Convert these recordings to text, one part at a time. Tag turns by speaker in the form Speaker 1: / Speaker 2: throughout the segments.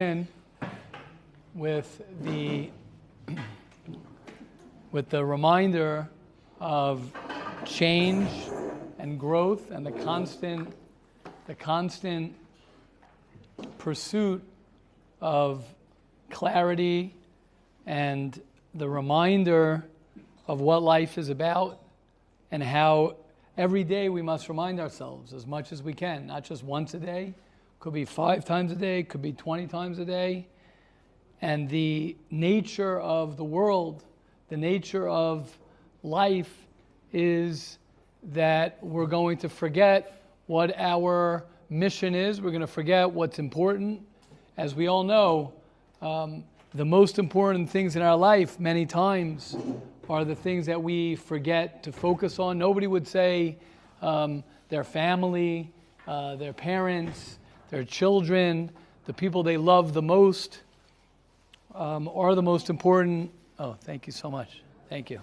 Speaker 1: in with the with the reminder of change and growth and the constant the constant pursuit of clarity and the reminder of what life is about and how every day we must remind ourselves as much as we can, not just once a day, could be five times a day, could be 20 times a day. And the nature of the world, the nature of life is that we're going to forget what our mission is. We're going to forget what's important. As we all know, um, the most important things in our life, many times, are the things that we forget to focus on. Nobody would say um, their family, uh, their parents, their children, the people they love the most, um, are the most important. Oh, thank you so much. Thank you.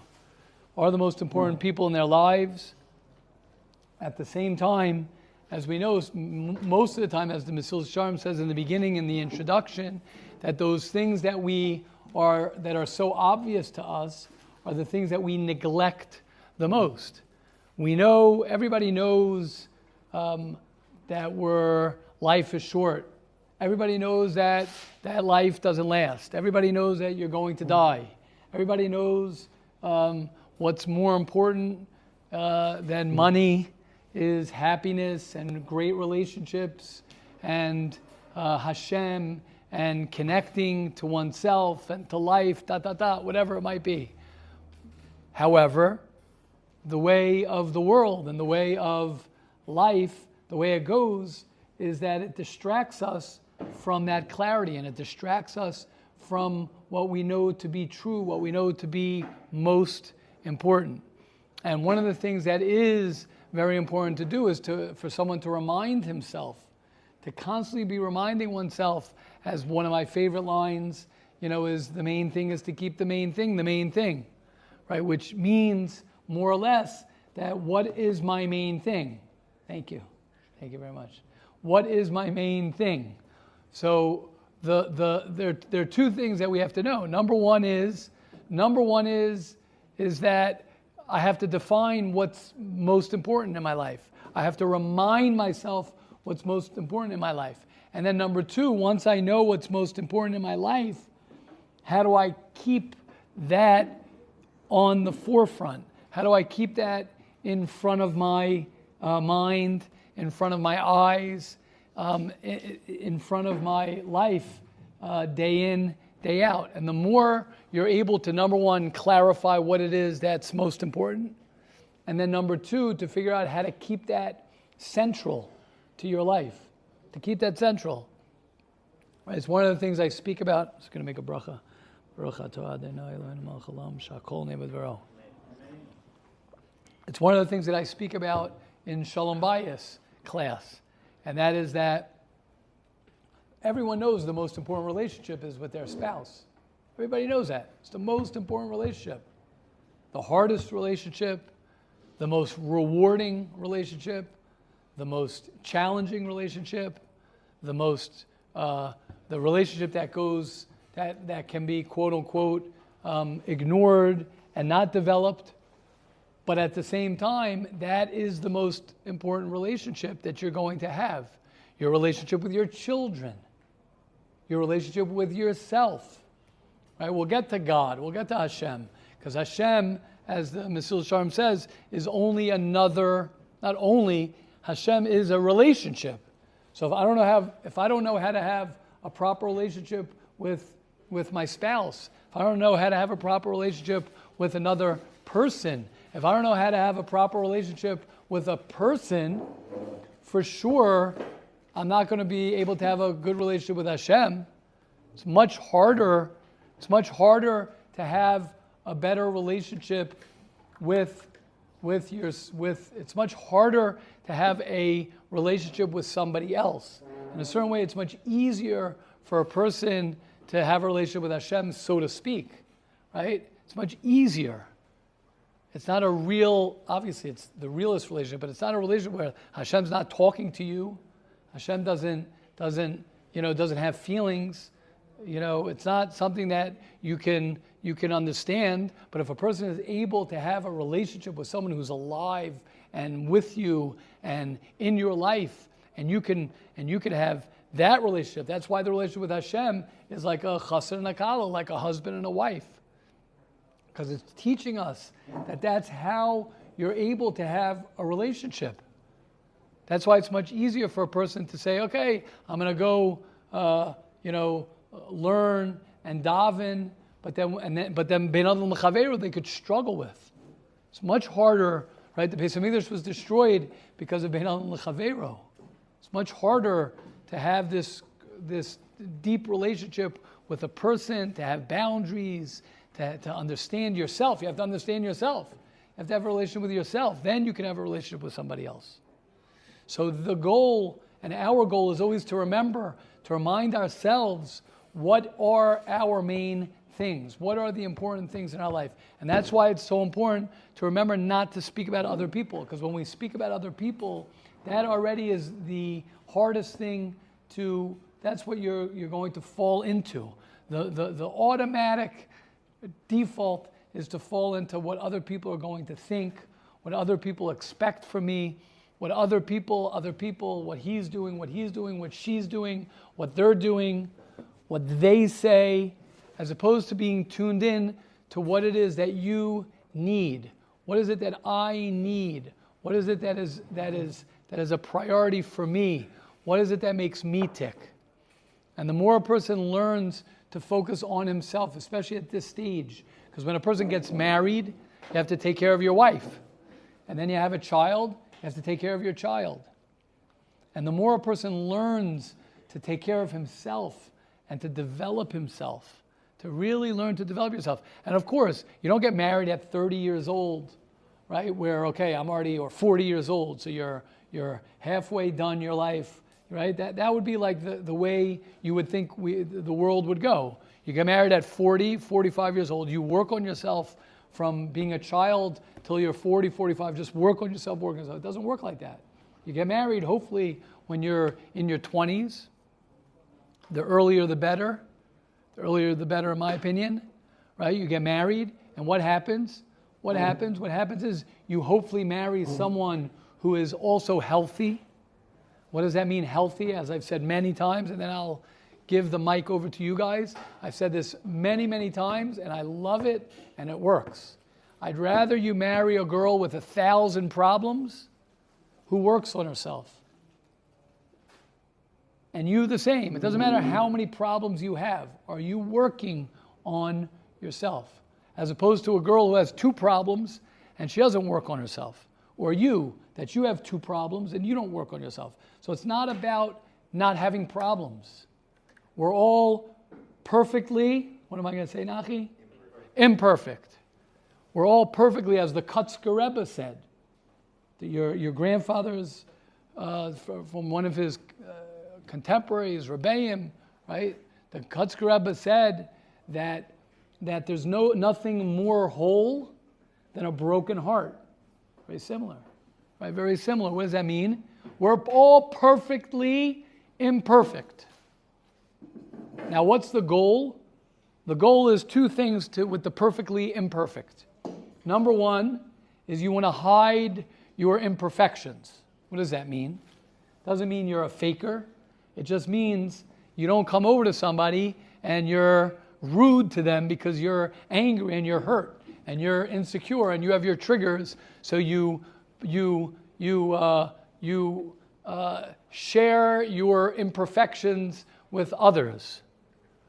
Speaker 1: Are the most important people in their lives. At the same time, as we know, most of the time, as the Mesilas Yesharim says in the beginning, in the introduction, that those things that we are that are so obvious to us are the things that we neglect the most. We know everybody knows um, that we're life is short. Everybody knows that that life doesn't last. Everybody knows that you're going to die. Everybody knows um, what's more important uh, than money is happiness and great relationships and uh, Hashem and connecting to oneself and to life, da da da, whatever it might be. However, the way of the world and the way of life, the way it goes, is that it distracts us from that clarity and it distracts us from what we know to be true, what we know to be most important. And one of the things that is very important to do is to, for someone to remind himself, to constantly be reminding oneself, as one of my favorite lines, you know, is the main thing is to keep the main thing the main thing, right? Which means more or less that what is my main thing? Thank you. Thank you very much what is my main thing? So the, the, there, there are two things that we have to know. Number one is, number one is, is that I have to define what's most important in my life. I have to remind myself what's most important in my life. And then number two, once I know what's most important in my life, how do I keep that on the forefront? How do I keep that in front of my uh, mind in front of my eyes, um, in front of my life, uh, day in, day out. And the more you're able to, number one, clarify what it is that's most important, and then number two, to figure out how to keep that central to your life, to keep that central. It's one of the things I speak about. I'm just going to make a bracha. It's one of the things that I speak about in Shalom Bayis class, and that is that everyone knows the most important relationship is with their spouse. Everybody knows that. It's the most important relationship. The hardest relationship, the most rewarding relationship, the most challenging relationship, the most uh, the relationship that goes that that can be quote unquote um, ignored and not developed but at the same time, that is the most important relationship that you're going to have your relationship with your children, your relationship with yourself. Right? We'll get to God, we'll get to Hashem, because Hashem, as the Mesilas Yesharim says, is only another, not only, Hashem is a relationship. So if I don't know how, if I don't know how to have a proper relationship with, with my spouse, if I don't know how to have a proper relationship with another person, if I don't know how to have a proper relationship with a person, for sure, I'm not going to be able to have a good relationship with Hashem. It's much harder. It's much harder to have a better relationship with with your with. It's much harder to have a relationship with somebody else. In a certain way, it's much easier for a person to have a relationship with Hashem, so to speak. Right? It's much easier. It's not a real, obviously, it's the realest relationship, but it's not a relationship where Hashem's not talking to you. Hashem doesn't, doesn't, you know, doesn't have feelings, you know, it's not something that you can you can understand. But if a person is able to have a relationship with someone who's alive and with you and in your life, and you can and you can have that relationship. That's why the relationship with Hashem is like a chosson and a kala, like a husband and a wife, because it's teaching us that that's how you're able to have a relationship. That's why it's much easier for a person to say, okay, I'm going to go, uh, you know, learn and daven, but then, and then but then ben they could struggle with. It's much harder, right? The Beis Hamikdash was destroyed because of ben lechavero. It's much harder to have this this deep relationship with a person, to have boundaries, to, to understand yourself. You have to understand yourself. You have to have a relationship with yourself. Then you can have a relationship with somebody else. So the goal and our goal is always to remember, to remind ourselves what are our main things? What are the important things in our life? And that's why it's so important to remember not to speak about other people, because when we speak about other people, that already is the hardest thing to, that's what you're, you're going to fall into. The, the, the automatic default is to fall into what other people are going to think, what other people expect from me, what other people, other people, what he's doing, what he's doing, what she's doing, what they're doing what they say, as opposed to being tuned in to what it is that you need. What is it that I need? What is it that is, that is, that is a priority for me? What is it that makes me tick? And the more a person learns to focus on himself, especially at this stage, because when a person gets married, you have to take care of your wife. And then you have a child, you have to take care of your child. And the more a person learns to take care of himself, and to develop himself, to really learn to develop yourself. And of course, you don't get married at 30 years old, right? Where, okay, I'm already, or 40 years old, so you're, you're halfway done your life, right? That, that would be like the, the way you would think we, the world would go. You get married at 40, 45 years old, you work on yourself from being a child till you're 40, 45, just work on yourself, work on yourself. It doesn't work like that. You get married, hopefully, when you're in your 20s, the earlier the better. The earlier the better, in my opinion. Right? You get married, and what happens? What mm. happens? What happens is you hopefully marry mm. someone who is also healthy. What does that mean, healthy? As I've said many times, and then I'll give the mic over to you guys. I've said this many, many times, and I love it, and it works. I'd rather you marry a girl with a thousand problems who works on herself and you the same. It doesn't matter how many problems you have. Are you working on yourself? As opposed to a girl who has two problems and she doesn't work on herself. Or you, that you have two problems and you don't work on yourself. So it's not about not having problems. We're all perfectly, what am I going to say, Nachi? Imperfect. We're all perfectly, as the Kotzker Rebbe said. Your, your grandfather's, uh, from one of his uh, contemporaries, Rebbeim, right? The Kotzker Rebbe said that, that there's no, nothing more whole than a broken heart. Very similar, right? Very similar. What does that mean? We're all perfectly imperfect. Now, what's the goal? The goal is two things to, with the perfectly imperfect. Number one is you want to hide your imperfections. What does that mean? Doesn't mean you're a faker. It just means you don't come over to somebody and you're rude to them because you're angry and you're hurt and you're insecure and you have your triggers. So you you you uh, you uh, share your imperfections with others.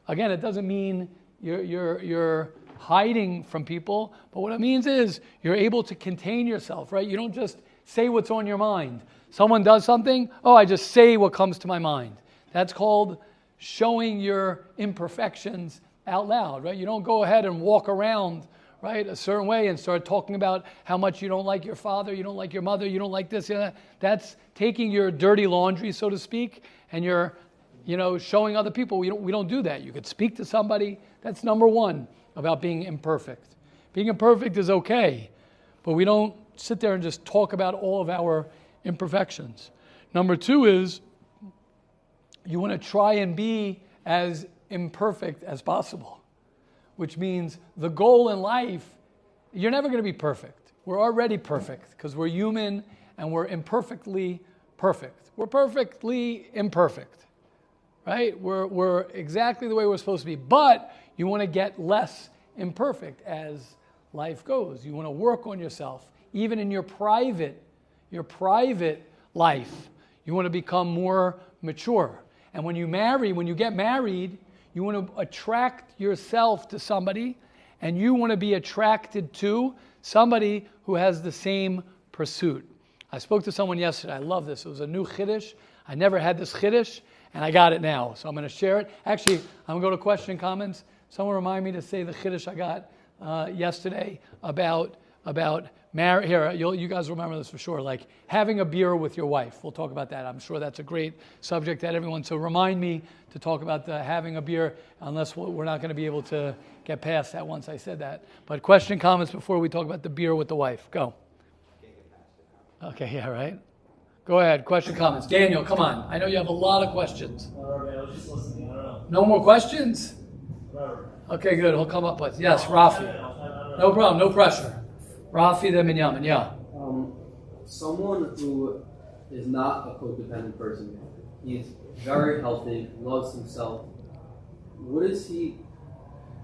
Speaker 1: Again, it doesn't mean you're you're you're hiding from people, but what it means is you're able to contain yourself, right? You don't just say what's on your mind. Someone does something, oh, I just say what comes to my mind. That's called showing your imperfections out loud, right? You don't go ahead and walk around, right, a certain way and start talking about how much you don't like your father, you don't like your mother, you don't like this, you know, that's taking your dirty laundry, so to speak, and you're, you know, showing other people. We don't, we don't do that. You could speak to somebody. That's number one about being imperfect. Being imperfect is okay, but we don't sit there and just talk about all of our imperfections. Number two is you want to try and be as imperfect as possible, which means the goal in life, you're never going to be perfect. We're already perfect because we're human and we're imperfectly perfect. We're perfectly imperfect, right? We're, we're exactly the way we're supposed to be, but you want to get less imperfect as life goes. You want to work on yourself, even in your private, your private life. You want to become more mature. And when you marry, when you get married, you want to attract yourself to somebody, and you want to be attracted to somebody who has the same pursuit. I spoke to someone yesterday. I love this. It was a new chiddush. I never had this chiddush, and I got it now. So I'm going to share it. Actually, I'm going to go to question comments. Someone remind me to say the chiddush I got uh, yesterday about about marriage. Here, you guys remember this for sure. Like having a beer with your wife. We'll talk about that. I'm sure that's a great subject that everyone. So remind me to talk about the having a beer, unless we're not going to be able to get past that once I said that. But question, comments before we talk about the beer with the wife. Go. Okay, yeah, right. Go ahead. Question, comments. Daniel, come on. I know you have a lot of questions. No more questions? Okay, good. He'll come up with yes, Rafi. No problem. No pressure. Rafi the Binyamin. Yeah.
Speaker 2: Um, someone who is not a codependent person. He's very healthy, loves himself. What does he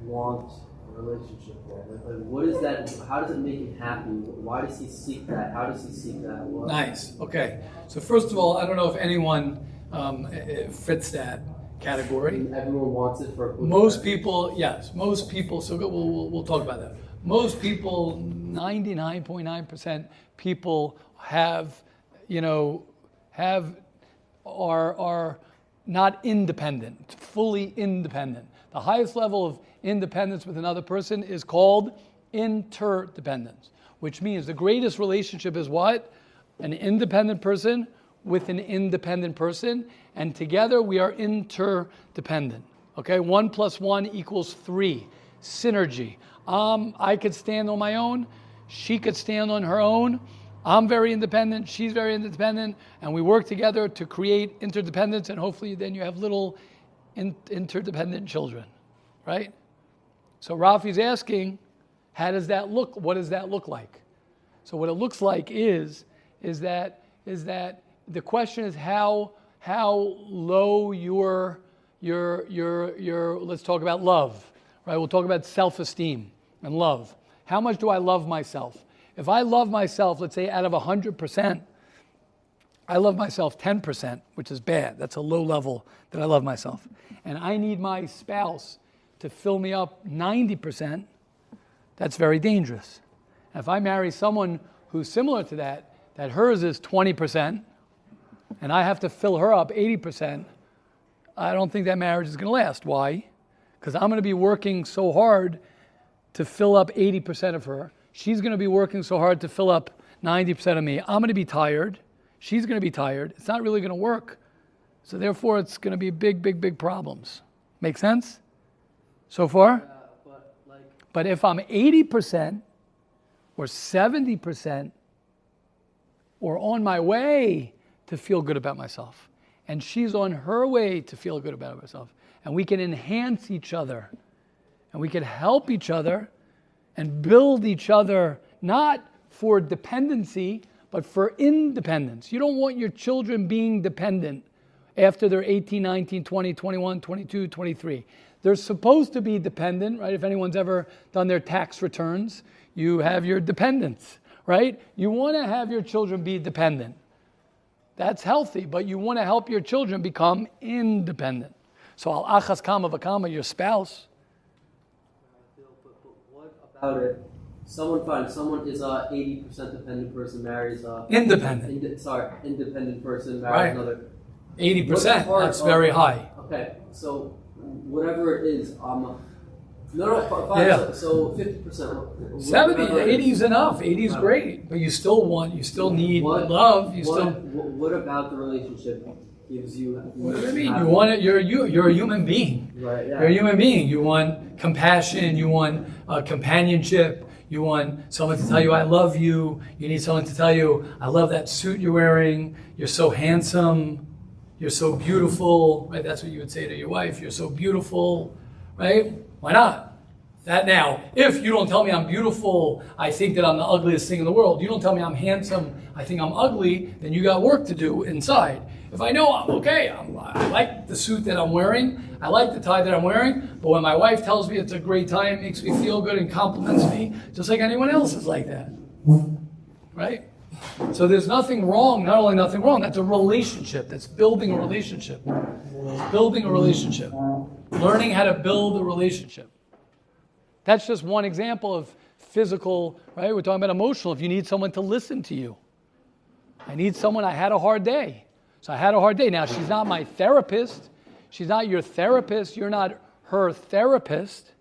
Speaker 2: want a relationship for? Like, like, what is that? How does it make him happy? Why does he seek that? How does he seek that? What?
Speaker 1: Nice. Okay. So first of all, I don't know if anyone um, fits that category.
Speaker 2: Everyone wants it for.
Speaker 1: Most people, yes. Most people. So we'll, we'll, we'll talk about that. Most people, 99.9% people have, you know, have are are not independent, fully independent. The highest level of independence with another person is called interdependence, which means the greatest relationship is what? An independent person with an independent person, and together we are interdependent. Okay, one plus one equals three. Synergy. Um, I could stand on my own, she could stand on her own. I'm very independent, she's very independent, and we work together to create interdependence, and hopefully then you have little in- interdependent children, right? So Rafi's asking, how does that look? What does that look like? So what it looks like is, is that, is that the question is how, how low your, your, your, your, let's talk about love, right? We'll talk about self-esteem and love. How much do I love myself? If I love myself, let's say out of 100%, I love myself 10%, which is bad. That's a low level that I love myself. And I need my spouse to fill me up 90%, that's very dangerous. And if I marry someone who's similar to that, that hers is 20%, and I have to fill her up 80%, I don't think that marriage is going to last. Why? Because I'm going to be working so hard to fill up 80% of her. She's going to be working so hard to fill up 90% of me. I'm going to be tired. She's going to be tired. It's not really going to work. So, therefore, it's going to be big, big, big problems. Make sense? So far? but, like, but if I'm 80% or 70% or on my way to feel good about myself, and she's on her way to feel good about herself, and we can enhance each other, and we can help each other and build each other, not for dependency, but for independence. You don't want your children being dependent after they're 18, 19, 20, 21, 22, 23. They're supposed to be dependent, right? If anyone's ever done their tax returns, you have your dependents, right? You want to have your children be dependent. That's healthy, but you want to help your children become independent. So al achas kama v'kama, your spouse.
Speaker 2: About it? Someone fine. Someone is a eighty percent dependent person marries a
Speaker 1: independent.
Speaker 2: Ind- sorry, independent person marries right. another.
Speaker 1: Eighty percent. That's very high.
Speaker 2: Okay, so whatever it is, um, no, no, fine. Yeah. So fifty percent.
Speaker 1: 70, 80 is enough. Eighty is great, but you still want, you still need what, love. You
Speaker 2: what,
Speaker 1: still.
Speaker 2: What about the relationship gives you?
Speaker 1: What do you mean? You want it. You're you. You're a human being.
Speaker 2: Right. Yeah.
Speaker 1: You're a human being. You want compassion. You want uh, companionship. You want someone to tell you I love you. You need someone to tell you I love that suit you're wearing. You're so handsome. you're so beautiful, right? That's what you would say to your wife. You're so beautiful, right? Why not? That now, if you don't tell me I'm beautiful, I think that I'm the ugliest thing in the world. You don't tell me I'm handsome, I think I'm ugly, then you got work to do inside. If I know I'm okay, I'm, I like the suit that I'm wearing, I like the tie that I'm wearing, but when my wife tells me it's a great tie, it makes me feel good and compliments me, just like anyone else is like that. Right? So there's nothing wrong, not only nothing wrong, that's a relationship. That's building a relationship. It's building a relationship. Learning how to build a relationship. That's just one example of physical, right? We're talking about emotional. If you need someone to listen to you, I need someone, I had a hard day. So I had a hard day. Now, she's not my therapist. She's not your therapist. You're not her therapist.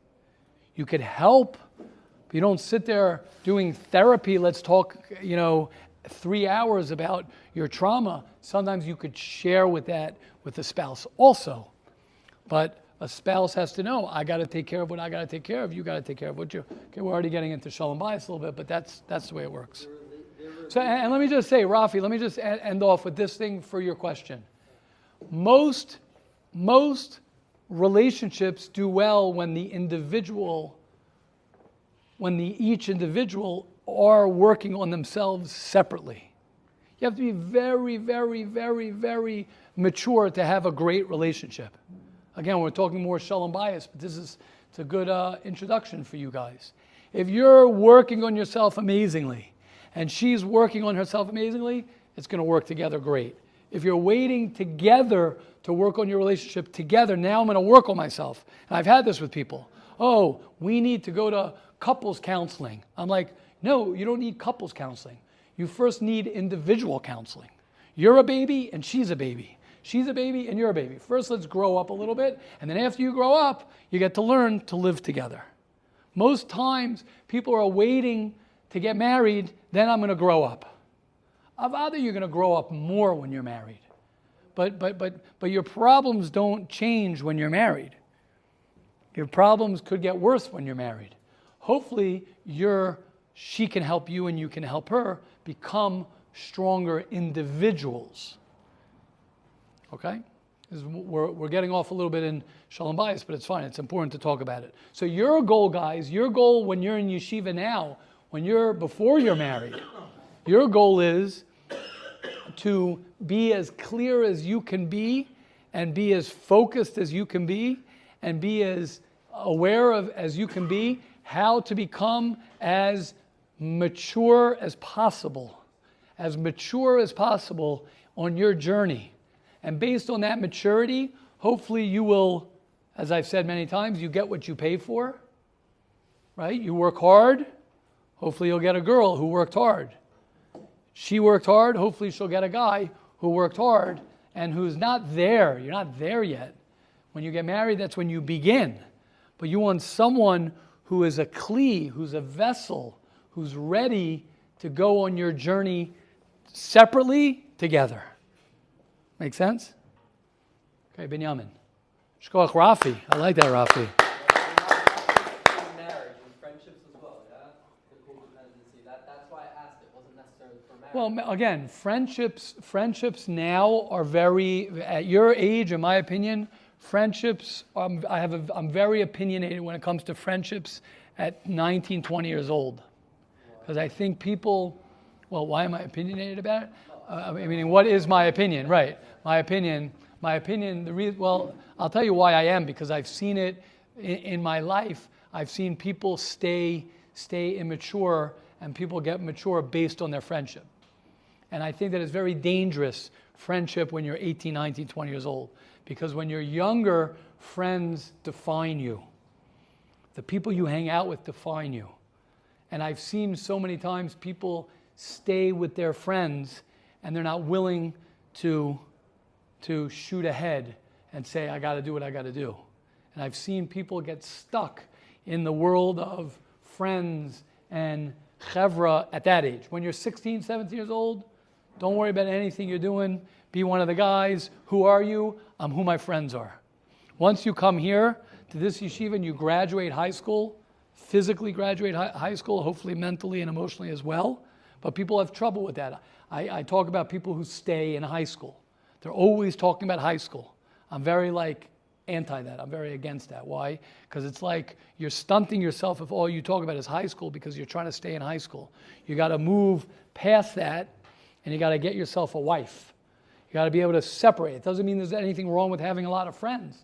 Speaker 1: You could help, but you don't sit there doing therapy. Let's talk, you know, three hours about your trauma. Sometimes you could share with that with the spouse also. But a spouse has to know I got to take care of what I got to take care of. You got to take care of what you. Okay, we're already getting into shalom bayis a little bit, but that's that's the way it works. So, and, and let me just say, Rafi, let me just end off with this thing for your question. Most most relationships do well when the individual, when the each individual are working on themselves separately. You have to be very, very, very, very mature to have a great relationship. Again, we're talking more shalom bayis, but this is it's a good uh, introduction for you guys. If you're working on yourself amazingly, and she's working on herself amazingly, it's going to work together great. If you're waiting together to work on your relationship together, now I'm going to work on myself. And I've had this with people. Oh, we need to go to couples counseling. I'm like, no, you don't need couples counseling. You first need individual counseling. You're a baby and she's a baby. She's a baby and you're a baby. First, let's grow up a little bit, and then after you grow up, you get to learn to live together. Most times, people are waiting to get married, then I'm going to grow up. Avada, you're going to grow up more when you're married. But, but, but, but your problems don't change when you're married. Your problems could get worse when you're married. Hopefully, you're, she can help you and you can help her become stronger individuals. Okay? We're, we're getting off a little bit in Shalom Bayis, but it's fine. It's important to talk about it. So, your goal, guys, your goal when you're in yeshiva now, when you're before you're married, your goal is to be as clear as you can be and be as focused as you can be and be as aware of as you can be how to become as mature as possible, as mature as possible on your journey. And based on that maturity, hopefully you will, as I've said many times, you get what you pay for, right? You work hard, hopefully you'll get a girl who worked hard. She worked hard, hopefully she'll get a guy who worked hard and who's not there. You're not there yet. When you get married, that's when you begin. But you want someone who is a kli, who's a vessel, who's ready to go on your journey separately together. Make sense? Okay, Benjamin. Shkoach Rafi. I like that, Rafi. Well, again, friendships friendships now are very at your age, in my opinion. Friendships, um, I have a, I'm very opinionated when it comes to friendships at 19, 20 years old, because I think people. Well, why am I opinionated about it? Uh, I mean, what is my opinion? Right, my opinion. My opinion. The re- well, I'll tell you why I am because I've seen it in, in my life. I've seen people stay stay immature and people get mature based on their friendship. And I think that it's very dangerous friendship when you're 18, 19, 20 years old. Because when you're younger, friends define you. The people you hang out with define you. And I've seen so many times people stay with their friends and they're not willing to, to shoot ahead and say, I got to do what I got to do. And I've seen people get stuck in the world of friends and chevra at that age. When you're 16, 17 years old, don't worry about anything you're doing. Be one of the guys. Who are you? I'm who my friends are. Once you come here to this yeshiva and you graduate high school, physically graduate high school, hopefully mentally and emotionally as well, but people have trouble with that. I, I talk about people who stay in high school. They're always talking about high school. I'm very like anti that. I'm very against that. Why? Because it's like you're stunting yourself if all you talk about is high school because you're trying to stay in high school. You got to move past that and you got to get yourself a wife. You got to be able to separate. It doesn't mean there's anything wrong with having a lot of friends,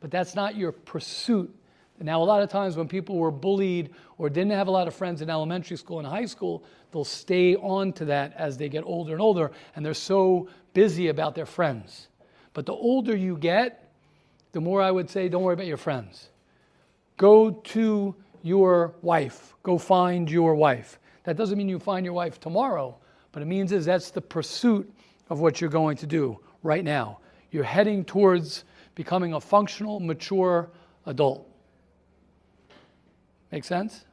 Speaker 1: but that's not your pursuit. Now, a lot of times when people were bullied or didn't have a lot of friends in elementary school and high school, they'll stay on to that as they get older and older, and they're so busy about their friends. But the older you get, the more I would say, don't worry about your friends. Go to your wife. Go find your wife. That doesn't mean you find your wife tomorrow, but it means is that's the pursuit of what you're going to do right now. You're heading towards becoming a functional, mature adult. Make sense?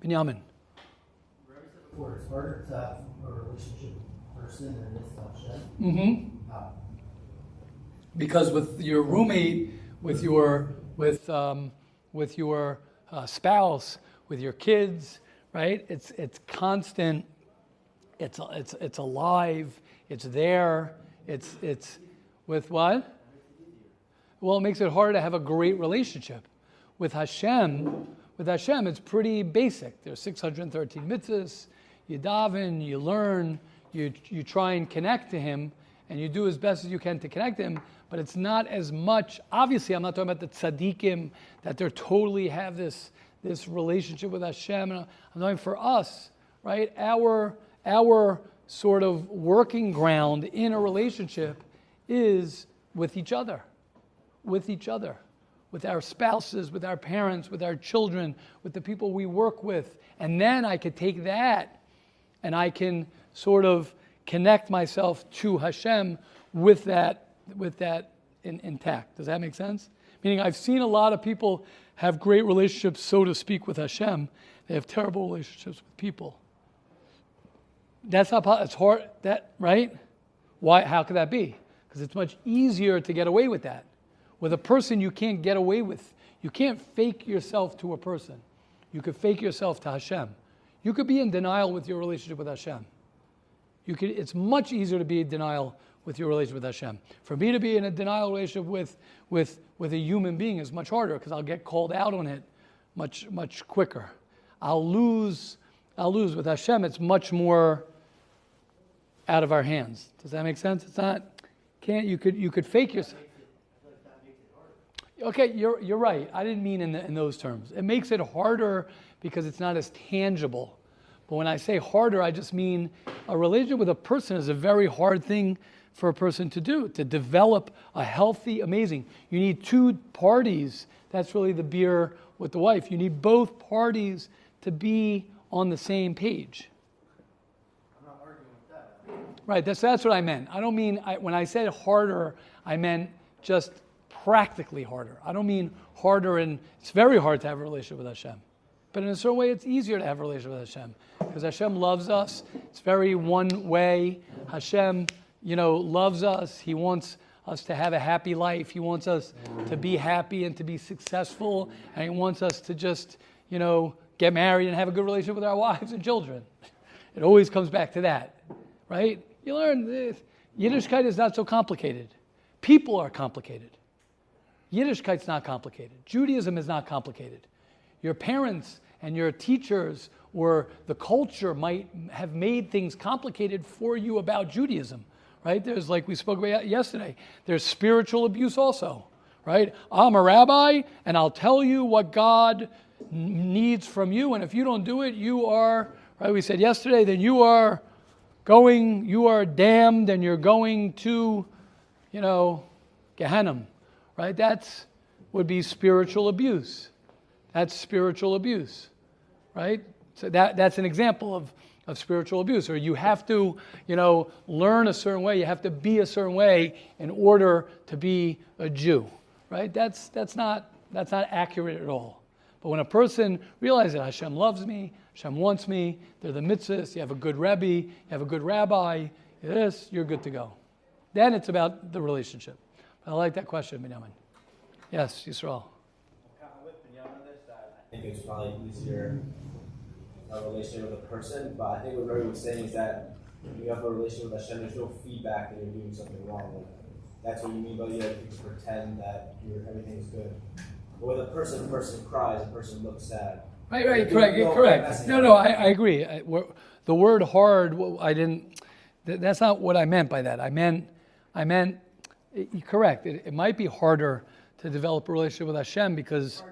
Speaker 1: Binyamin.
Speaker 3: Before, it's harder to have a relationship with a person than it is to
Speaker 1: Mm-hmm. Because with your roommate, with your with um, with your uh, spouse, with your kids, right? It's it's constant. It's it's it's alive. It's there. It's it's with what? Well, it makes it hard to have a great relationship with Hashem. With Hashem, it's pretty basic. There's 613 mitzvahs. You daven, you learn, you you try and connect to Him, and you do as best as you can to connect to Him but it's not as much. Obviously, I'm not talking about the tzaddikim that they totally have this, this relationship with Hashem. I'm talking for us, right? Our, our sort of working ground in a relationship is with each other, with each other, with our spouses, with our parents, with our children, with the people we work with. And then I could take that and I can sort of connect myself to Hashem with that with that in, intact. Does that make sense? Meaning, I've seen a lot of people have great relationships, so to speak, with Hashem. They have terrible relationships with people. That's not possible. It's hard. That right? Why? How could that be? Because it's much easier to get away with that. With a person, you can't get away with. You can't fake yourself to a person. You could fake yourself to Hashem. You could be in denial with your relationship with Hashem. You could, it's much easier to be in denial with your relationship with Hashem. For me to be in a denial relationship with, with, with a human being is much harder because I'll get called out on it much, much quicker. I'll lose, I'll lose. With Hashem, it's much more out of our hands. Does that make sense? It's not, can't, you could, you could fake yourself. Okay, you're, you're right. I didn't mean in, the, in those terms. It makes it harder because it's not as tangible. But when I say harder, I just mean a relationship with a person is a very hard thing for a person to do, to develop a healthy, amazing. You need two parties. That's really the beer with the wife. You need both parties to be on the same page.
Speaker 3: I'm not arguing with that.
Speaker 1: Right, that's, that's what I meant. I don't mean, I, when I said harder, I meant just practically harder. I don't mean harder and it's very hard to have a relationship with Hashem. But in a certain way, it's easier to have a relationship with Hashem because Hashem loves us. It's very one way. Hashem you know, loves us. He wants us to have a happy life. He wants us to be happy and to be successful. And He wants us to just, you know, get married and have a good relationship with our wives and children. It always comes back to that, right? You learn this. Yiddishkeit is not so complicated. People are complicated. Yiddishkeit's not complicated. Judaism is not complicated. Your parents and your teachers or the culture might have made things complicated for you about Judaism right? There's, like we spoke about yesterday, there's spiritual abuse also, right? I'm a rabbi and I'll tell you what God needs from you, and if you don't do it, you are, right? We said yesterday, then you are going, you are damned and you're going to, you know, Gehenna, right? That's would be spiritual abuse. That's spiritual abuse, right? So that, that's an example of of spiritual abuse or you have to you know learn a certain way you have to be a certain way in order to be a jew right that's that's not that's not accurate at all but when a person realizes that hashem loves me hashem wants me they're the mitzvahs you have a good rebbe you have a good rabbi this you're good to go then it's about the relationship i like that question Binyamin. yes yisrael
Speaker 4: I think it's probably easier a relationship with a person, but I think what Ray was saying is that when you have a relationship with Hashem, there's no feedback that you're doing something wrong. Like, that's what you mean by you have to pretend that everything's good. But with a person, a person cries, a person looks sad.
Speaker 1: Right, right, correct, correct. No, no, I, I agree. I, the word hard, I didn't. That's not what I meant by that. I meant, I meant, correct. It, it might be harder to develop a relationship with Hashem because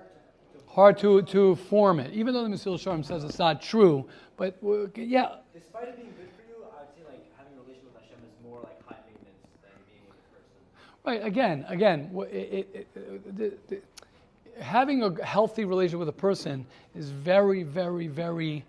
Speaker 1: hard to, to form it. Even though the Mesilas Yesharim says it's not true, but yeah.
Speaker 4: Despite it being good for you, I'd say like having a relationship with Hashem is more like high maintenance than being with a person.
Speaker 1: Right. Again, again, it, it, the, having a healthy relationship with a person is very, very, very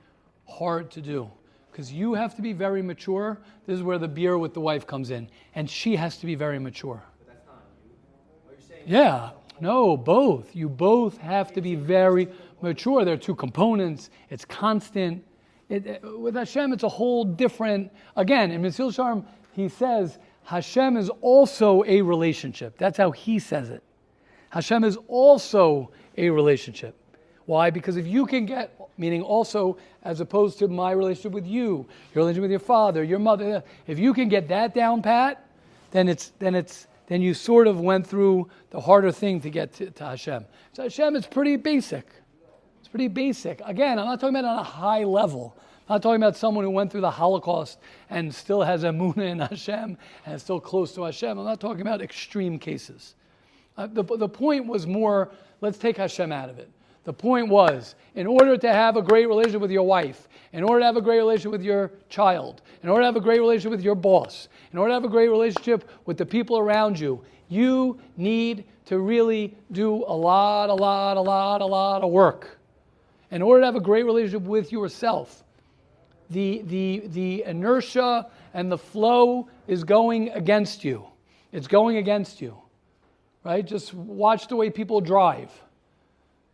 Speaker 1: hard to do because you have to be very mature. This is where the beer with the wife comes in, and she has to be very mature.
Speaker 4: But that's not you. Are you saying?
Speaker 1: Yeah. No, both. You both have to be very mature. There are two components. It's constant. It, it, with Hashem, it's a whole different. Again, in Mesilas Yesharim, he says Hashem is also a relationship. That's how he says it. Hashem is also a relationship. Why? Because if you can get, meaning also as opposed to my relationship with you, your relationship with your father, your mother, if you can get that down pat, then it's then it's then you sort of went through the harder thing to get to, to Hashem. So Hashem is pretty basic. It's pretty basic. Again, I'm not talking about on a high level. I'm not talking about someone who went through the Holocaust and still has Emunah in Hashem and is still close to Hashem. I'm not talking about extreme cases. Uh, the, the point was more, let's take Hashem out of it. The point was, in order to have a great relationship with your wife, in order to have a great relationship with your child, in order to have a great relationship with your boss, in order to have a great relationship with the people around you, you need to really do a lot, a lot, a lot, a lot of work. In order to have a great relationship with yourself, the, the, the inertia and the flow is going against you. It's going against you, right? Just watch the way people drive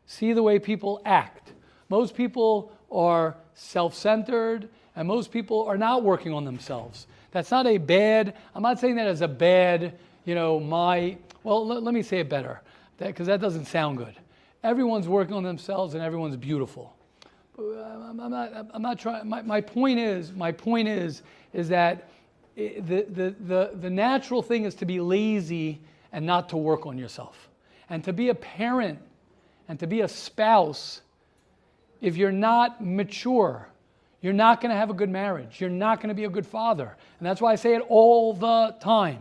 Speaker 1: See the way people act. Most people are self centered, and most people are not working on themselves. That's not a bad, I'm not saying that as a bad, you know, my, well, let, let me say it better, because that, that, doesn't sound good. Everyone's working on themselves and everyone's beautiful. I'm, not, I'm not trying, my, my point is, my point is, is that the, the, the, the natural thing is to be lazy and not to work on yourself. And to be a parent and to be a spouse, if you're not mature, you're not going to have a good marriage. You're not going to be a good father. And that's why I say it all the time.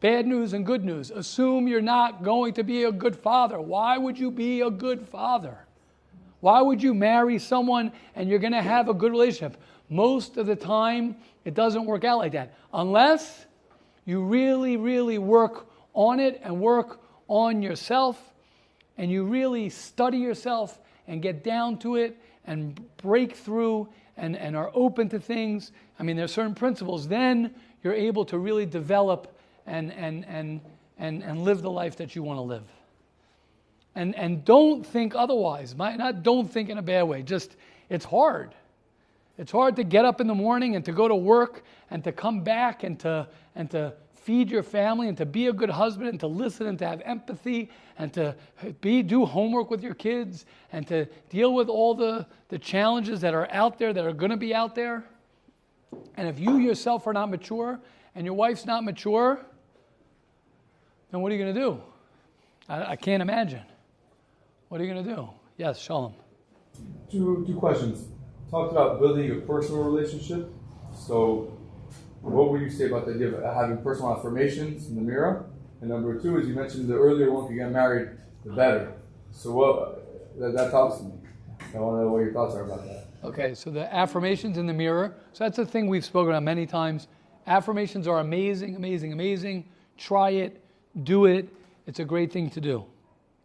Speaker 1: Bad news and good news. Assume you're not going to be a good father. Why would you be a good father? Why would you marry someone and you're going to have a good relationship? Most of the time, it doesn't work out like that. Unless you really, really work on it and work on yourself and you really study yourself and get down to it and break through and, and are open to things, I mean, there are certain principles, then you're able to really develop and, and, and, and, and live the life that you want to live. And, and don't think otherwise. My, not don't think in a bad way, just it's hard. It's hard to get up in the morning and to go to work and to come back and to, and to feed your family and to be a good husband and to listen and to have empathy and to be do homework with your kids and to deal with all the, the challenges that are out there that are going to be out there. And if you yourself are not mature and your wife's not mature, then what are you going to do? I, I can't imagine. What are you going to do? Yes, Shalom.
Speaker 5: Two, two questions. Talked about building a personal relationship. So what would you say about the idea of having personal affirmations in the mirror? And number two, as you mentioned, the earlier one could get married, the better. So what that, that talks to me. I want to know what your thoughts are about that.
Speaker 1: Okay, so the affirmations in the mirror. So that's a thing we've spoken about many times. Affirmations are amazing, amazing, amazing. Try it, do it. It's a great thing to do.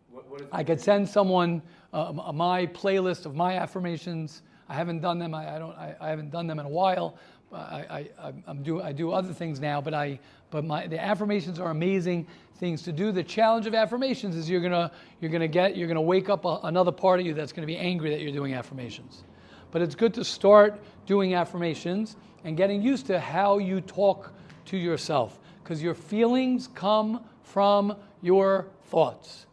Speaker 1: What, I could send someone uh, my playlist of my affirmations. I haven't done them. I, I don't. I, I, haven't done them in a while. I, I, I'm do, I do other things now, but, I, but my, the affirmations are amazing things to do. The challenge of affirmations is you're gonna, you're gonna get, you're gonna wake up a, another part of you that's gonna be angry that you're doing affirmations. But it's good to start doing affirmations and getting used to how you talk to yourself, because your feelings come from your thoughts.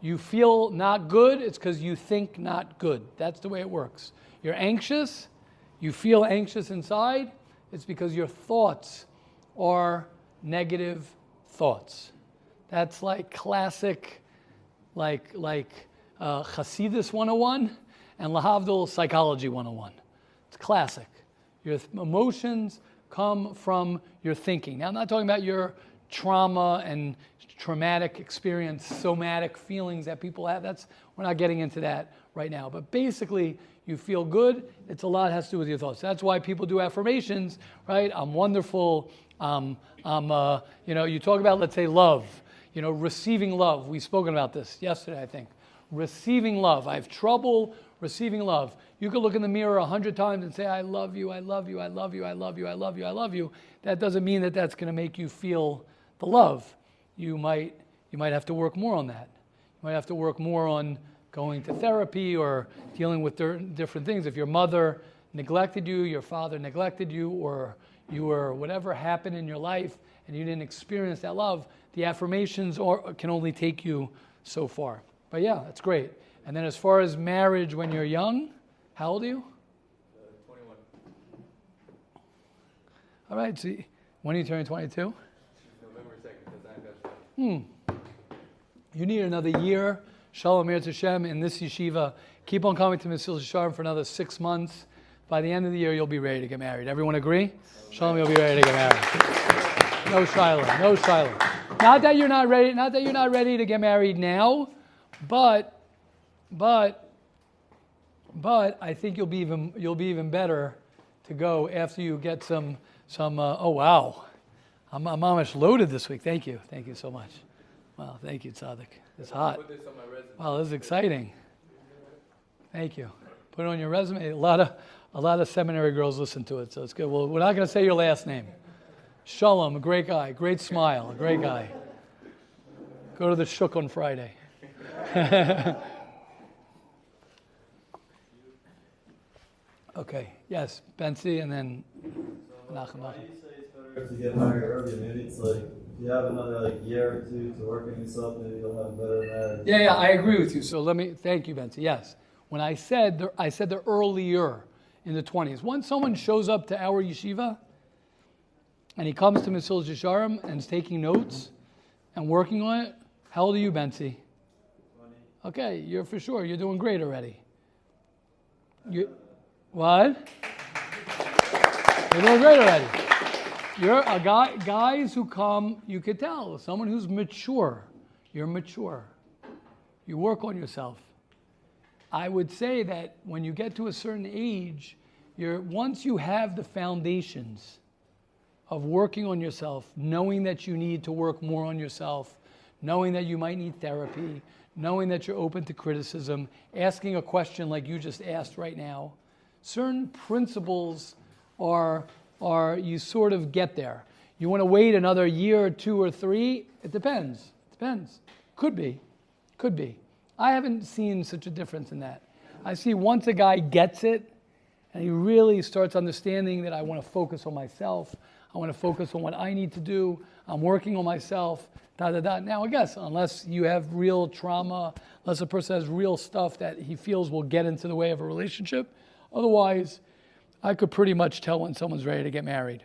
Speaker 1: You feel not good, it's because you think not good. That's the way it works. You're anxious, you feel anxious inside, It's because your thoughts are negative thoughts. That's like classic, like, like uh, Hasidus 101 and Lahavdil Psychology 101. It's classic. Your th- emotions come from your thinking. Now, I'm not talking about your trauma and traumatic experience, somatic feelings that people have. That's we're not getting into that right now. But basically, you feel good. It's a lot has to do with your thoughts. That's why people do affirmations, right? I'm wonderful. Um, I'm, uh, you know, you talk about let's say love. You know, receiving love. We've spoken about this yesterday, I think. Receiving love. I have trouble receiving love. You could look in the mirror a hundred times and say, I love you, I love you, I love you, I love you, I love you, I love you. That doesn't mean that that's going to make you feel the love. You might, you might have to work more on that. You might have to work more on going to therapy or dealing with different things. If your mother neglected you, your father neglected you, or you were whatever happened in your life and you didn't experience that love, the affirmations or, can only take you so far. But yeah, that's great. And then as far as marriage when you're young, how old are you?
Speaker 5: Uh, 21.
Speaker 1: All right, so when are you turning 22?
Speaker 5: November 2nd,
Speaker 1: Hmm. You need another year. Shalom Eretz Hashem in this yeshiva. Keep on coming to Mesilas Yesharim for another six months. By the end of the year, you'll be ready to get married. Everyone agree? Shalom, you'll be ready to get married. No Shiloh, no Shiloh. Not that you're not ready. Not that you're not ready to get married now, but but, but I think you'll be even, you'll be even better to go after you get some, some uh, oh wow, I'm, I'm almost loaded this week. Thank you. Thank you so much. Wow, thank you, Tzaddik. It's hot. Wow, this is exciting. Thank you. Put it on your resume. A lot of, a lot of seminary girls listen to it, so it's good. Well, we're not going to say your last name. Shalom, a great guy, great smile, a great guy. Go to the Shuk on Friday. Okay, yes, Bensi, and then Nachum.
Speaker 6: Why do you say it's better to get married early? Maybe it's like you have another like year or two to work on yourself. Maybe you'll have a better marriage.
Speaker 1: Yeah, yeah, I agree with you. So let me thank you, Bensi. Yes, when I said the, I said the earlier in the twenties. Once someone shows up to our yeshiva, and he comes to Mesilas Yesharim and is taking notes and working on it. How old are you, Bensi?
Speaker 6: Twenty.
Speaker 1: Okay, you're for sure. You're doing great already. You, what? You're doing great already. You're a guy, guys who come, you could tell, someone who's mature. You're mature. You work on yourself. I would say that when you get to a certain age, you're, once you have the foundations of working on yourself, knowing that you need to work more on yourself, knowing that you might need therapy, knowing that you're open to criticism, asking a question like you just asked right now, certain principles are, are you sort of get there. You want to wait another year or two or three? It depends. It depends. Could be. Could be. I haven't seen such a difference in that. I see once a guy gets it and he really starts understanding that I want to focus on myself, I want to focus on what I need to do, I'm working on myself, da da da. Now, I guess, unless you have real trauma, unless a person has real stuff that he feels will get into the way of a relationship, Otherwise, I could pretty much tell when someone's ready to get married.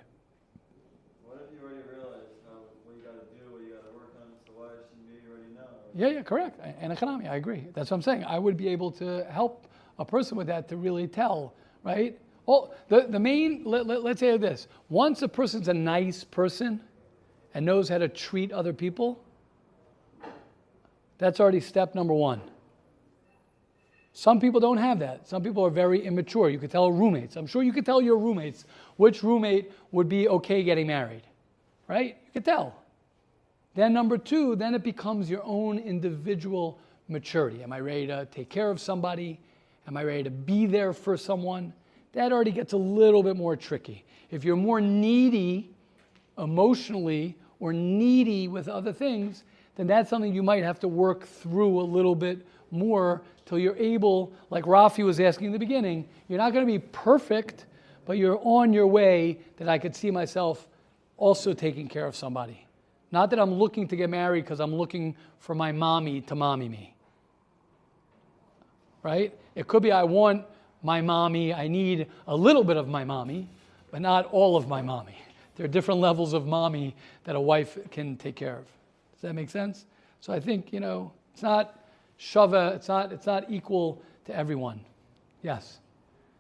Speaker 6: What if you already realize how, what you got to do, what you got to work on, so why shouldn't you already know?
Speaker 1: Yeah, yeah, correct. And economy, I agree. That's what I'm saying. I would be able to help a person with that to really tell, right? Well, the, the main, let, let, let's say this. Once a person's a nice person and knows how to treat other people, that's already step number one. Some people don't have that. Some people are very immature. You could tell roommates. I'm sure you could tell your roommates which roommate would be okay getting married, right? You could tell. Then, number two, then it becomes your own individual maturity. Am I ready to take care of somebody? Am I ready to be there for someone? That already gets a little bit more tricky. If you're more needy emotionally or needy with other things, then that's something you might have to work through a little bit more till you're able, like Rafi was asking in the beginning, you're not going to be perfect, but you're on your way that I could see myself also taking care of somebody. Not that I'm looking to get married because I'm looking for my mommy to mommy me. Right? It could be I want my mommy, I need a little bit of my mommy, but not all of my mommy. There are different levels of mommy that a wife can take care of. Does that make sense? So I think, you know, it's not shava, it's not, it's not equal to everyone. Yes?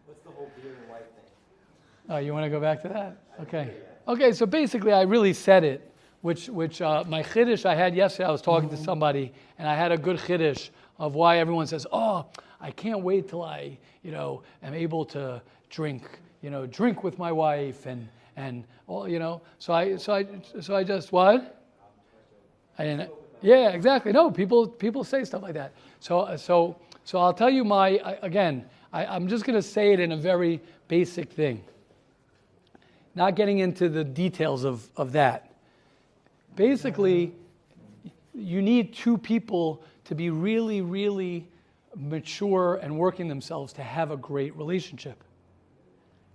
Speaker 4: What's the whole beard and white thing?
Speaker 1: Oh, you want to go back to that? Okay. Okay, so basically, I really said it, which, which uh, my chiddush I had yesterday, I was talking to somebody, and I had a good chiddush of why everyone says, oh, I can't wait till I, you know, am able to drink, you know, drink with my wife and, and all, you know. So I, so I, so I just, what? I didn't, yeah, exactly. No, people, people say stuff like that. So, uh, so, so I'll tell you my, again, I, I'm just going to say it in a very basic thing not getting into the details of, of that. Basically, you need two people to be really, really mature and working themselves to have a great relationship.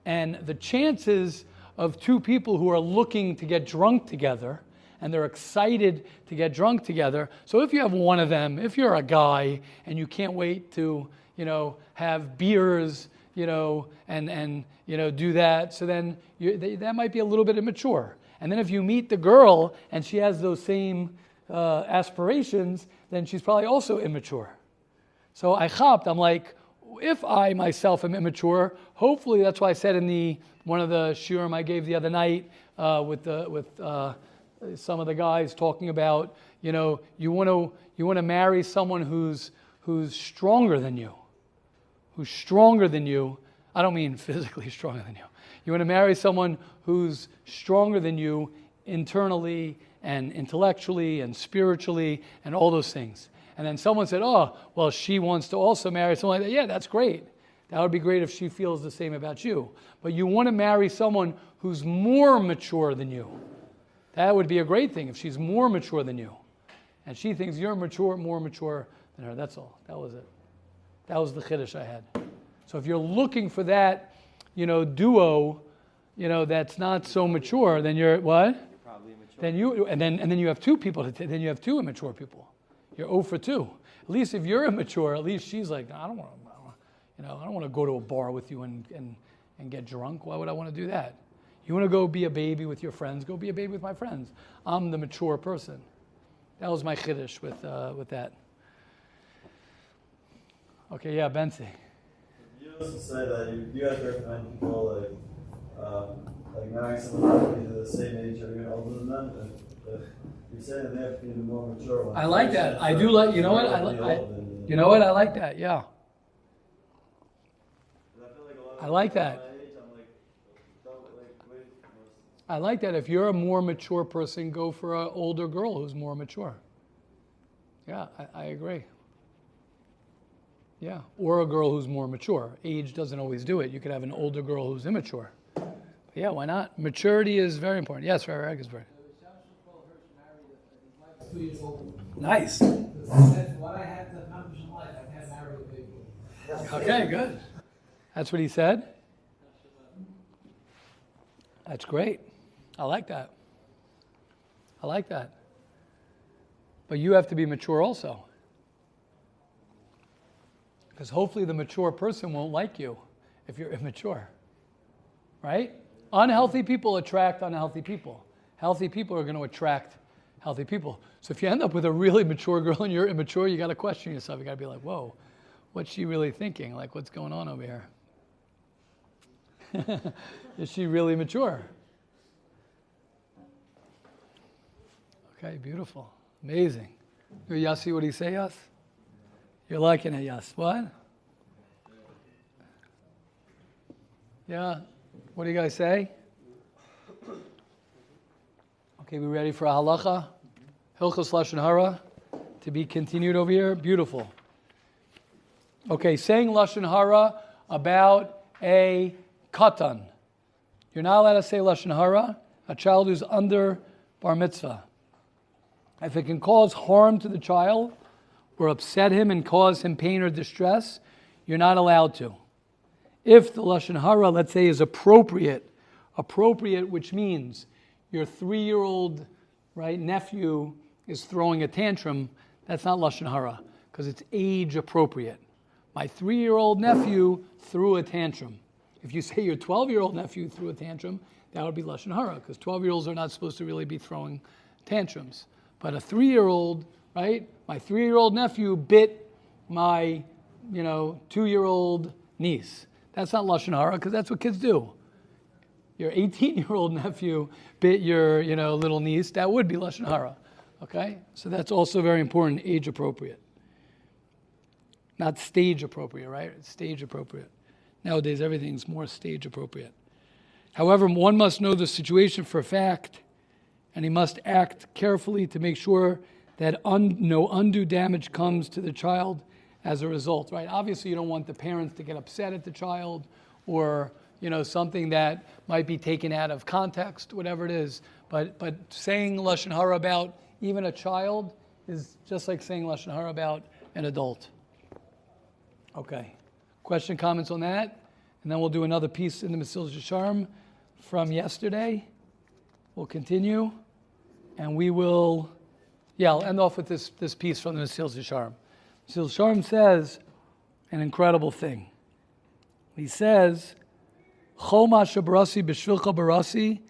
Speaker 1: And the chances of two people who are looking to get drunk together and they're excited to get drunk together. So if you have one of them, if you're a guy and you can't wait to, you know, have beers, you know, and, and you know, do that, so then you, they, that might be a little bit immature. And then if you meet the girl and she has those same uh, aspirations, then she's probably also immature. So I chopped. I'm like, if I myself am immature, hopefully that's why I said in the one of the shiurim I gave the other night uh, with the with uh, some of the guys talking about, you know, you want to you want to marry someone who's who's stronger than you, who's stronger than you. I don't mean physically stronger than you. You want to marry someone who's stronger than you internally and intellectually and spiritually and all those things. And then someone said, Oh, well, she wants to also marry someone like that. Yeah, that's great. That would be great if she feels the same about you. But you want to marry someone who's more mature than you. That would be a great thing if she's more mature than you. And she thinks you're mature, more mature than her. That's all. That was it. That was the chiddush I had. So if you're looking for that, you know, duo, you know, that's not so mature, then you're what?
Speaker 4: You're Probably immature.
Speaker 1: Then you and then and then you have two people. To t- then you have two immature people. You're 0 for two. At least if you're immature, at least she's like, I don't want to, you know, I don't want to go to a bar with you and and and get drunk. Why would I want to do that? You want to go be a baby with your friends? Go be a baby with my friends. I'm the mature person. That was my chiddush with uh, with that. Okay, yeah, Bensi.
Speaker 6: You also say that you, you guys recommend people like um, like marrying someone either the same age or even older than them. And, you're saying that they have to be the more mature one.
Speaker 1: I like that. I do like- you know what? I I-
Speaker 6: you
Speaker 1: know what? I like that. Yeah.
Speaker 6: I feel like a lot of
Speaker 1: I like
Speaker 6: people
Speaker 1: that.
Speaker 6: my age, I'm like, don't like wait. most-
Speaker 1: I like that. If you're a more mature person, go for an older girl who's more mature. Yeah, I, I agree. Yeah, or a girl who's more mature. Age doesn't always do it. You could have an older girl who's immature. But yeah, why not? Maturity is very important. Yes, Rabbi Eggesberg.
Speaker 3: Two years old.
Speaker 1: Nice.
Speaker 3: That's what I had to accomplish in life. I can't marry a baby.
Speaker 1: Okay, good. That's what he said. That's great. I like that. I like that. But you have to be mature also. Because hopefully the mature person won't like you if you're immature. Right? Unhealthy people attract unhealthy people. Healthy people are going to attract healthy people. So if you end up with a really mature girl and you're immature, you got to question yourself. You got to be like, whoa, what's she really thinking? Like, what's going on over here? Is she really mature? Okay, beautiful. Amazing. y'all see what do you say, Yas? You're liking it, Yas. What? Yeah. What do you guys say? Okay, we ready for a halacha? Hilchos Lashon Hara to be continued over here. Beautiful. Okay, saying Lashon Hara about a katan. You're not allowed to say Lashon Hara, a child who's under bar mitzvah. If it can cause harm to the child or upset him and cause him pain or distress, you're not allowed to. If the Lashon Hara, let's say, is appropriate, appropriate, which means your three year old right, nephew is throwing a tantrum, that's not Lashon Hara because it's age appropriate. My three year old nephew threw a tantrum. If you say your 12 year old nephew threw a tantrum, that would be Lashon Hara, because 12 year olds are not supposed to really be throwing tantrums. But a three year old, right? My three year old nephew bit my, you know, two year old niece. That's not Lashon Hara, because that's what kids do. Your 18 year old nephew bit your, you know, little niece, that would be Lashon Hara. Okay? So that's also very important, age appropriate. Not stage appropriate, right? Stage appropriate. Nowadays, everything's more stage appropriate. However, one must know the situation for a fact, and he must act carefully to make sure that un- no undue damage comes to the child as a result, right? Obviously, you don't want the parents to get upset at the child or you know something that might be taken out of context, whatever it is. But but saying lashon hara about even a child is just like saying lashon hara about an adult. Okay. Question, comments on that? And then we'll do another piece in the Mesilas Yesharim from yesterday. We'll continue. And we will, yeah, I'll end off with this, this piece from the Mesilas Yesharim. Mesilas Yesharim says an incredible thing. He says, Choma shabarasi b'shvilcha barasi,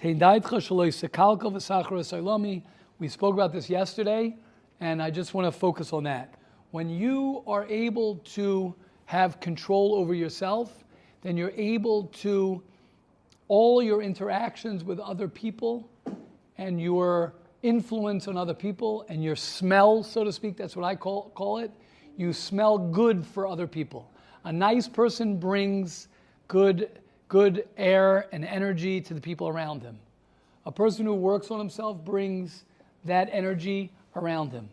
Speaker 1: teindaitcha shaloi sekalka v'sachar sailami. We spoke about this yesterday, and I just want to focus on that. When you are able to have control over yourself, then you're able to, all your interactions with other people and your influence on other people and your smell, so to speak, that's what I call, call it, you smell good for other people. A nice person brings good, good air and energy to the people around him. A person who works on himself brings that energy around him.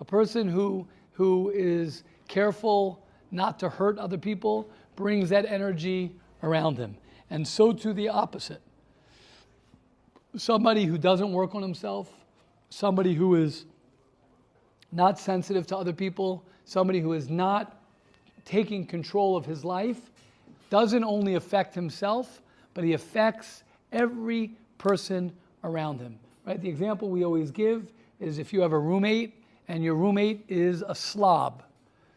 Speaker 1: A person who, who is careful not to hurt other people, brings that energy around them. And so to the opposite. Somebody who doesn't work on himself, somebody who is not sensitive to other people, somebody who is not taking control of his life, doesn't only affect himself, but he affects every person around him. Right? The example we always give is if you have a roommate and your roommate is a slob,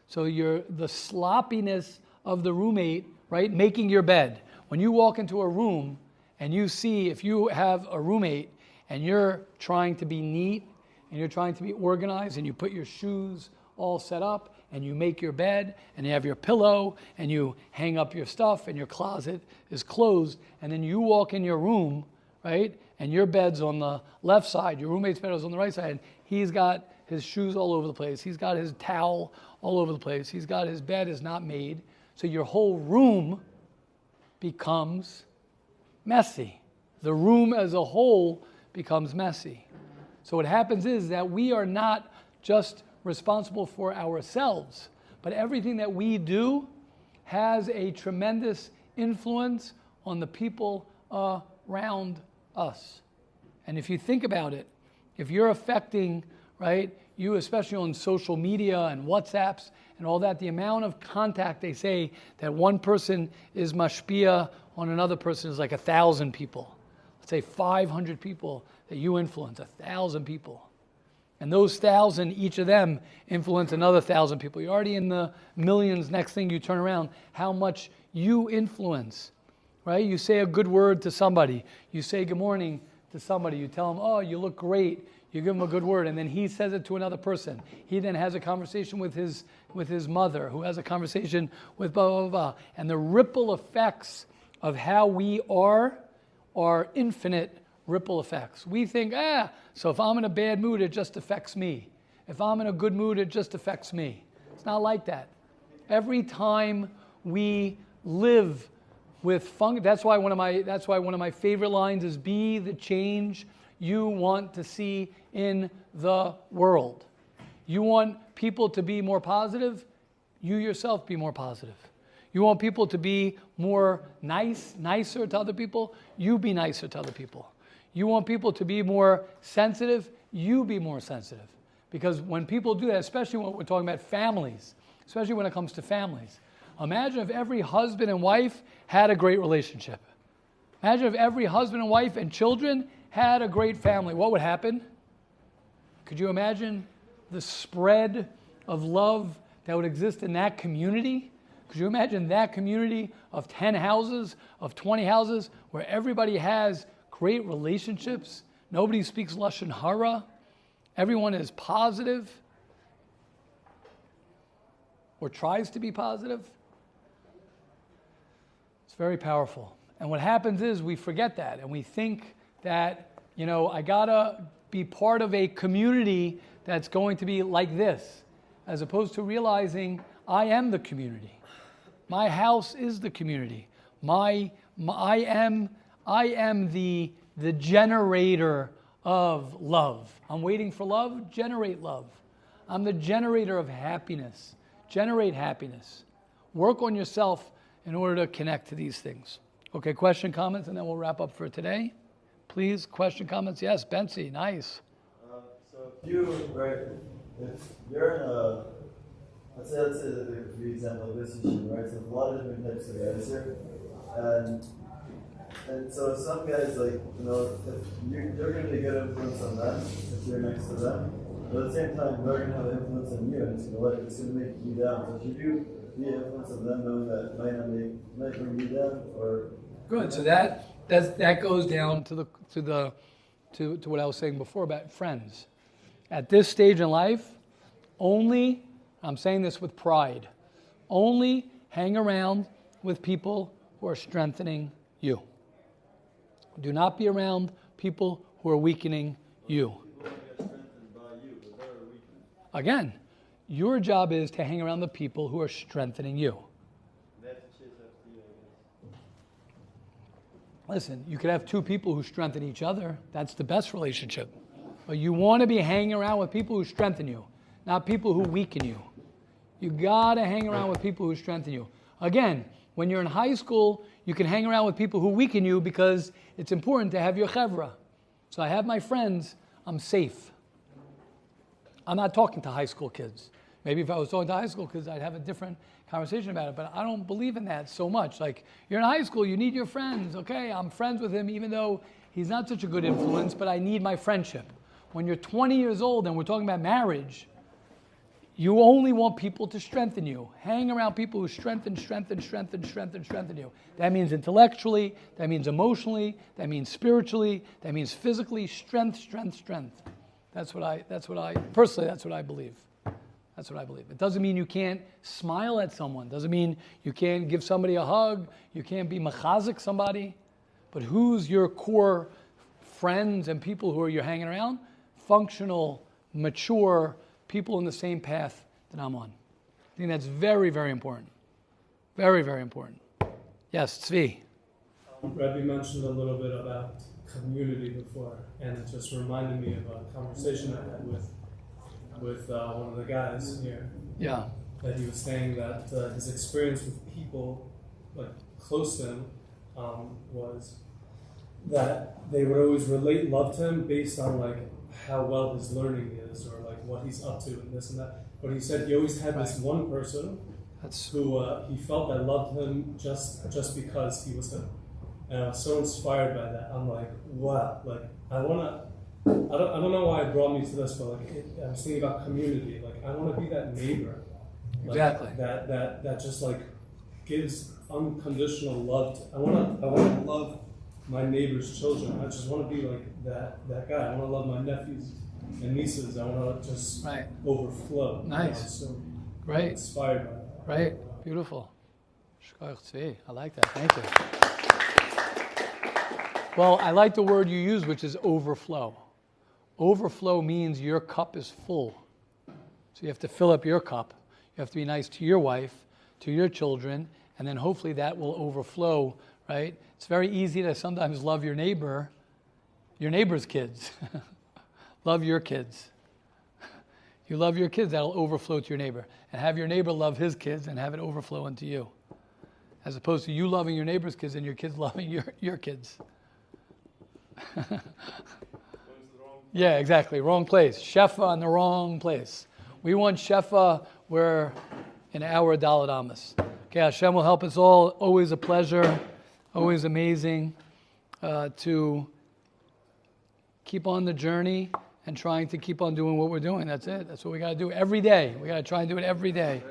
Speaker 1: so you're the sloppiness of the roommate, right? Making your bed. When you walk into a room and you see if you have a roommate and you're trying to be neat and you're trying to be organized and you put your shoes all set up and you make your bed and you have your pillow and you hang up your stuff and your closet is closed and then you walk in your room, right? And your bed's on the left side, your roommate's bed is on the right side. And he's got his shoes all over the place. He's got his towel all over the place. He's got his bed is not made. So your whole room becomes messy. The room as a whole becomes messy. So what happens is that we are not just responsible for ourselves, but everything that we do has a tremendous influence on the people around us. And if you think about it, if you're affecting, right, you, especially on social media and WhatsApps and all that, the amount of contact they say that one person is mashpia on another person is like a thousand people. Let's say 500 people that you influence, a thousand people. And those thousand, each of them influence another thousand people. You're already in the millions. Next thing you turn around, how much you influence, right? You say a good word to somebody. You say good morning to somebody. You tell them, oh, you look great you give him a good word, and then he says it to another person. He then has a conversation with his, with his mother, who has a conversation with blah, blah, blah. And the ripple effects of how we are are infinite ripple effects. We think, ah, so if I'm in a bad mood, it just affects me. If I'm in a good mood, it just affects me. It's not like that. Every time we live with fun, that's why one of my that's why one of my favorite lines is be the change you want to see in the world. You want people to be more positive, you yourself be more positive. You want people to be more nice, nicer to other people, you be nicer to other people. You want people to be more sensitive, you be more sensitive. Because when people do that, especially when we're talking about families, especially when it comes to families, imagine if every husband and wife had a great relationship. Imagine if every husband and wife and children had a great family, what would happen? Could you imagine the spread of love that would exist in that community? Could you imagine that community of 10 houses, of 20 houses, where everybody has great relationships? Nobody speaks Lashon Hara. Everyone is positive or tries to be positive. It's very powerful. And what happens is we forget that and we think that, you know, I gotta be part of a community that's going to be like this, as opposed to realizing I am the community. My house is the community. My, my I am I am the the generator of love. I'm waiting for love, generate love. I'm the generator of happiness. Generate happiness. Work on yourself in order to connect to these things. Okay, question, comments, and then we'll wrap up for today. Please, question, comments. Yes, Bensi, nice.
Speaker 6: Uh, so if you, right, if you're in a, let's say, that's a for example, this issue, right? So a lot of different types of guys here, and and so some guys like, you know, if you, you're going to be a good influence on them if you're next to them, but at the same time, they're going to have influence on you, and it's going to let, it's to make you down. So if you do the influence of them, knowing that might not make, might bring you down, or
Speaker 1: Good. So that that's, that goes down to the to the to, to what I was saying before about friends. At this stage in life, only I'm saying this with pride. Only hang around with people who are strengthening you. Do not be around people who are weakening you. Again, your job is to hang around the people who are strengthening you. Listen, you could have two people who strengthen each other. That's the best relationship. But you want to be hanging around with people who strengthen you, not people who weaken you. You got to hang around with people who strengthen you. Again, when you're in high school, you can hang around with people who weaken you because it's important to have your chevra. So I have my friends, I'm safe. I'm not talking to high school kids. Maybe if I was talking to high school kids, I'd have a different conversation about it. But I don't believe in that so much. Like, you're in high school, you need your friends. Okay, I'm friends with him, even though he's not such a good influence, but I need my friendship. When you're 20 years old and we're talking about marriage, you only want people to strengthen you. Hang around people who strengthen, strengthen, strengthen, strengthen, strengthen you. That means intellectually, that means emotionally, that means spiritually, that means physically, strength, strength, strength. That's what I, that's what I, personally, that's what I believe. That's what I believe. It doesn't mean you can't smile at someone. Doesn't mean you can't give somebody a hug. You can't be machazik somebody. But who's your core friends and people who are you hanging around? Functional, mature people in the same path that I'm on. I think that's very, very important. Very, very important. Yes, Tzvi.
Speaker 7: Rebbe mentioned a little bit about community before, and it just reminded me of a conversation I had with with uh, one of the guys here.
Speaker 1: Yeah.
Speaker 7: That he was saying that uh, his experience with people, like close to him, um, was that they would always relate love to him based on like how well his learning is or what he's up to and this and that. But he said he always had this one person
Speaker 1: That's
Speaker 7: who uh, he felt that loved him just just because he was him. And I was so inspired by that. I'm like, wow, like I wanna. I don't, I don't know why it brought me to this, but like it, I was thinking about community. Like I want to be that neighbor, like,
Speaker 1: Exactly.
Speaker 7: That that that just like gives unconditional love. To, I want to I want to love my neighbor's children. I just want to be like that that guy. I want to love my nephews and nieces. I want to just
Speaker 1: right.
Speaker 7: overflow. You know,
Speaker 1: Nice.
Speaker 7: So
Speaker 1: Right.
Speaker 7: inspired by that.
Speaker 1: Right. Beautiful. I like that. Thank you. Well, I like the word you use, which is overflow. Overflow means your cup is full. So you have to fill up your cup. You have to be nice to your wife, to your children, and then hopefully that will overflow, right? It's very easy to sometimes love your neighbor, your neighbor's kids. love your kids. You love your kids, that'll overflow to your neighbor. And have your neighbor love his kids and have it overflow into you. As opposed to you loving your neighbor's kids and your kids loving your, your kids. yeah, exactly. Wrong place. Shefa in the wrong place. We want Shefa where in our Daled Amos. Okay, Hashem will help us all. Always a pleasure. Always amazing uh, to keep on the journey and trying to keep on doing what we're doing. That's it. That's what we got to do every day. We got to try and do it every day.